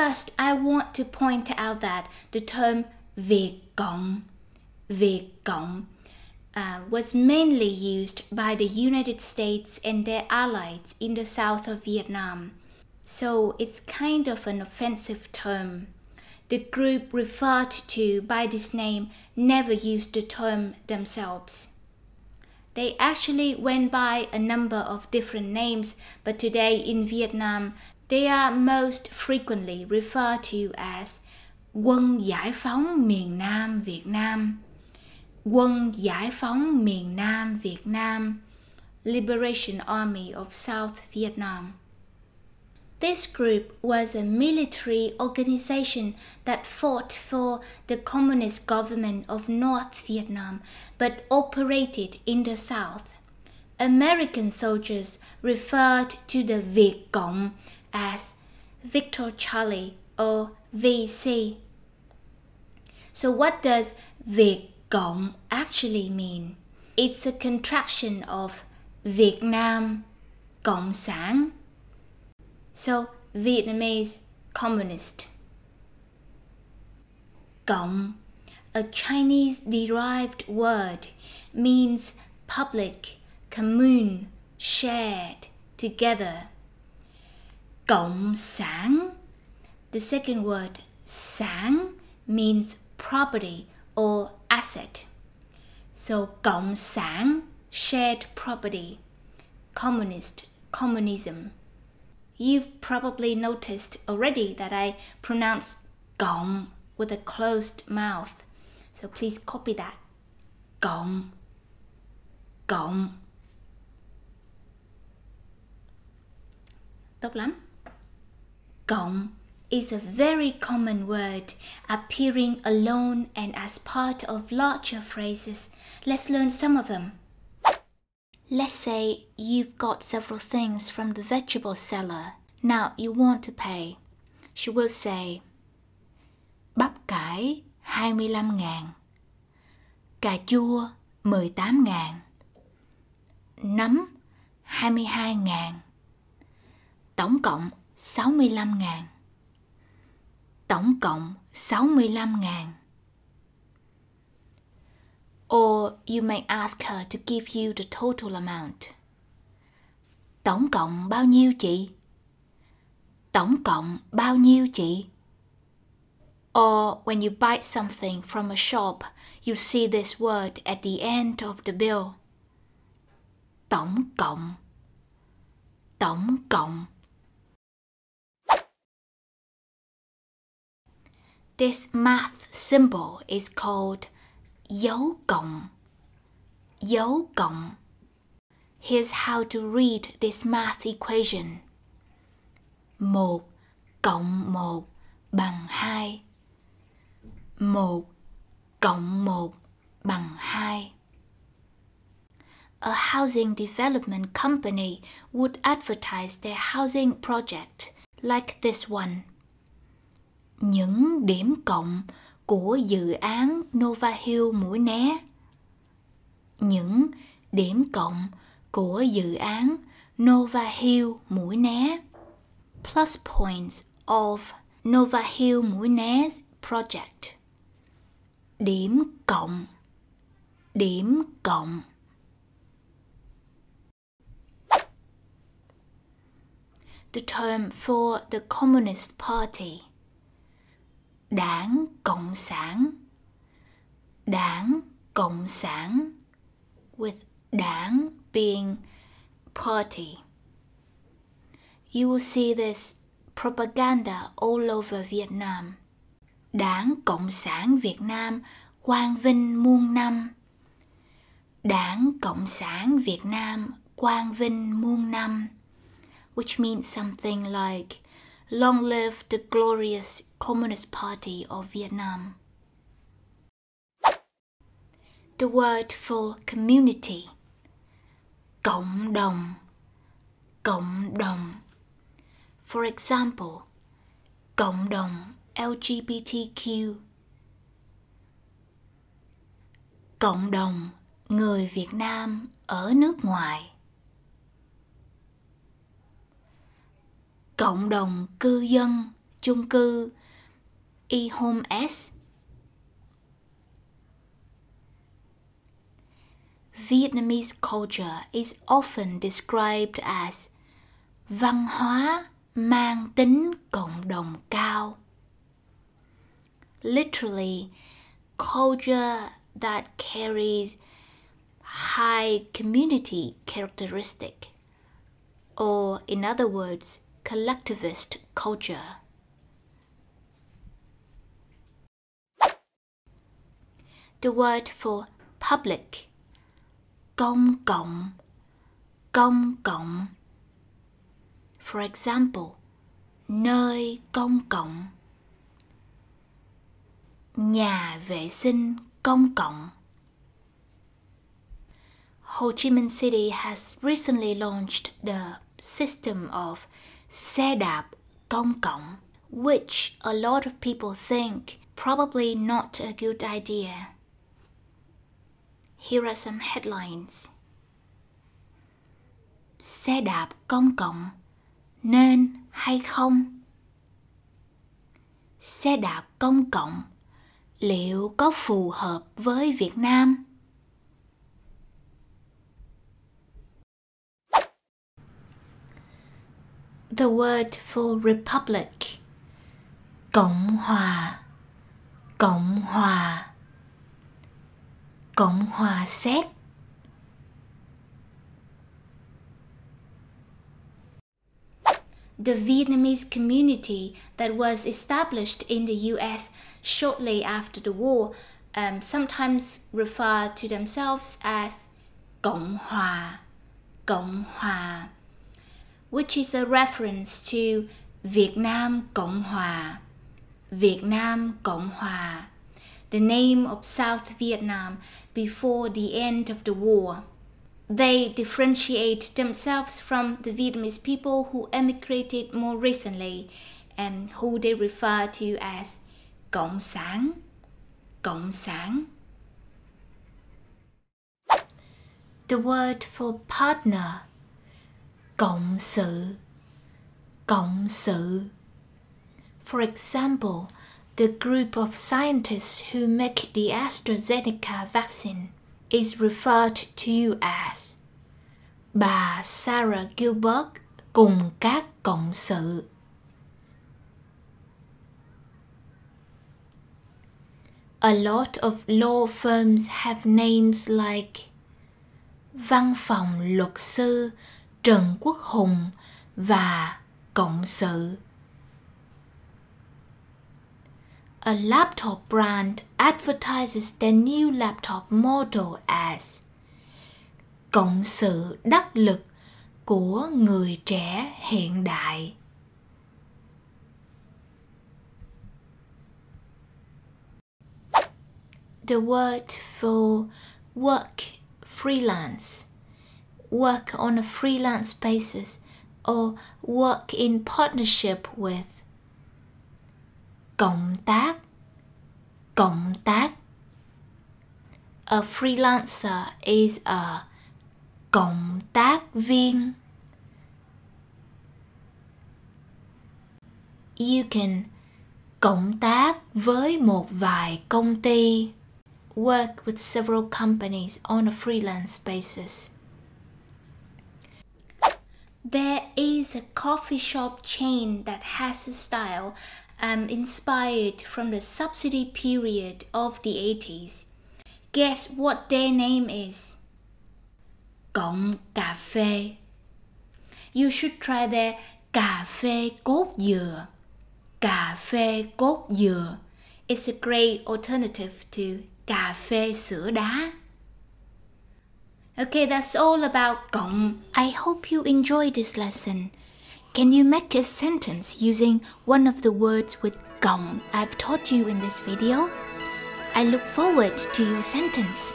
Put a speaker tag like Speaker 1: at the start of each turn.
Speaker 1: first, I want to point out that the term Việt uh, was mainly used by the United States and their allies in the south of Vietnam. So it's kind of an offensive term. The group referred to by this name never used the term themselves. They actually went by a number of different names, but today in Vietnam, they are most frequently referred to as Quân Giải phóng miền Nam Việt Nam. Quân Giải phóng miền Nam Việt Nam. Liberation Army of South Vietnam. This group was a military organization that fought for the communist government of North Vietnam but operated in the south. American soldiers referred to the Việt Cộng as Victor Charlie or VC. So, what does Việt Cộng actually mean? It's a contraction of Việt Nam Cộng sản so Vietnamese communist. Cộng, a Chinese derived word, means public, commune, shared, together. Cộng sản, the second word, sản, means property or asset. So cộng sản, shared property, communist, communism. You've probably noticed already that I pronounce gong with a closed mouth. So please copy that. Gong. Gong. Tốt lắm. Gong is a very common word appearing alone and as part of larger phrases. Let's learn some of them. Let's say you've got several things from the vegetable seller. Now you want to pay. She will say, Bắp cải 25 ngàn Cà chua 18 ngàn Nấm 22 ngàn Tổng cộng 65 ngàn Tổng cộng 65 ngàn Or you may ask her to give you the total amount. Tổng cộng bao nhiêu chị? Tổng cộng bao nhiêu chị? Or when you buy something from a shop, you see this word at the end of the bill. Tổng cộng. Tổng cộng. This math symbol is called cộng. Dấu cộng. Here's how to read this math equation. 1 cộng 1 bằng 2. 1 cộng 1 bằng 2. A housing development company would advertise their housing project like this one. Những điểm cộng của dự án Nova Hill Mũi Né. Những điểm cộng của dự án Nova Hill Mũi Né. Plus points of Nova Hill Mũi Né project. Điểm cộng. Điểm cộng. The term for the Communist Party Đảng Cộng sản Đảng Cộng sản with đảng being party. You will see this propaganda all over Vietnam. Đảng Cộng sản Việt Nam quang vinh muôn năm. Đảng Cộng sản Việt Nam quang vinh muôn năm, which means something like Long live the glorious Communist Party of Vietnam. The word for community. Cộng đồng. Cộng đồng. For example, cộng đồng LGBTQ. Cộng đồng người Việt Nam ở nước ngoài. Cộng đồng cư dân chung cư, eHome S. Vietnamese culture is often described as văn hóa mang tính cộng đồng cao. Literally, culture that carries high community characteristic, or in other words, collectivist culture. The word for public, công cộng, công cộng. For example, nơi công cộng, nhà vệ sinh công cộng. Ho Chi Minh City has recently launched the system of xe đạp công cộng, which a lot of people think probably not a good idea. Here are some headlines. Xe đạp công cộng nên hay không? Xe đạp công cộng liệu có phù hợp với Việt Nam? The word for republic. Cộng hòa Cộng hòa Cộng hòa Séc The Vietnamese community that was established in the US shortly after the war um, sometimes refer to themselves as Cộng hòa, Cộng hòa, which is a reference to Việt Nam Cộng hòa, Việt Nam Cộng hòa, the name of South Vietnam before the end of the war. They differentiate themselves from the Vietnamese people who emigrated more recently and who they refer to as Cộng sản, Cộng sản. The word for partner, Cộng sự, Cộng sự. For example, the group of scientists who make the AstraZeneca vaccine is referred to as bà Sarah Gilbert cùng các cộng sự. A lot of law firms have names like Văn phòng luật sư Trần Quốc Hùng và Cộng sự. A laptop brand advertises their new laptop model as Cộng sự đắc lực của người trẻ hiện đại. The word for work freelance work on a freelance basis or work in partnership with cộng tác cộng tác a freelancer is a cộng tác viên you can cộng tác với một vài công ty. Work with several companies on a freelance basis there is a coffee shop chain that has a style um, inspired from the subsidy period of the 80s. Guess what their name is? Cộng Cafe. You should try their cà phê cốt dừa. Cà phê cốt dừa. It's a great alternative to phê sữa đá. Okay, that's all about gong. I hope you enjoyed this lesson. Can you make a sentence using one of the words with gong I've taught you in this video? I look forward to your sentence.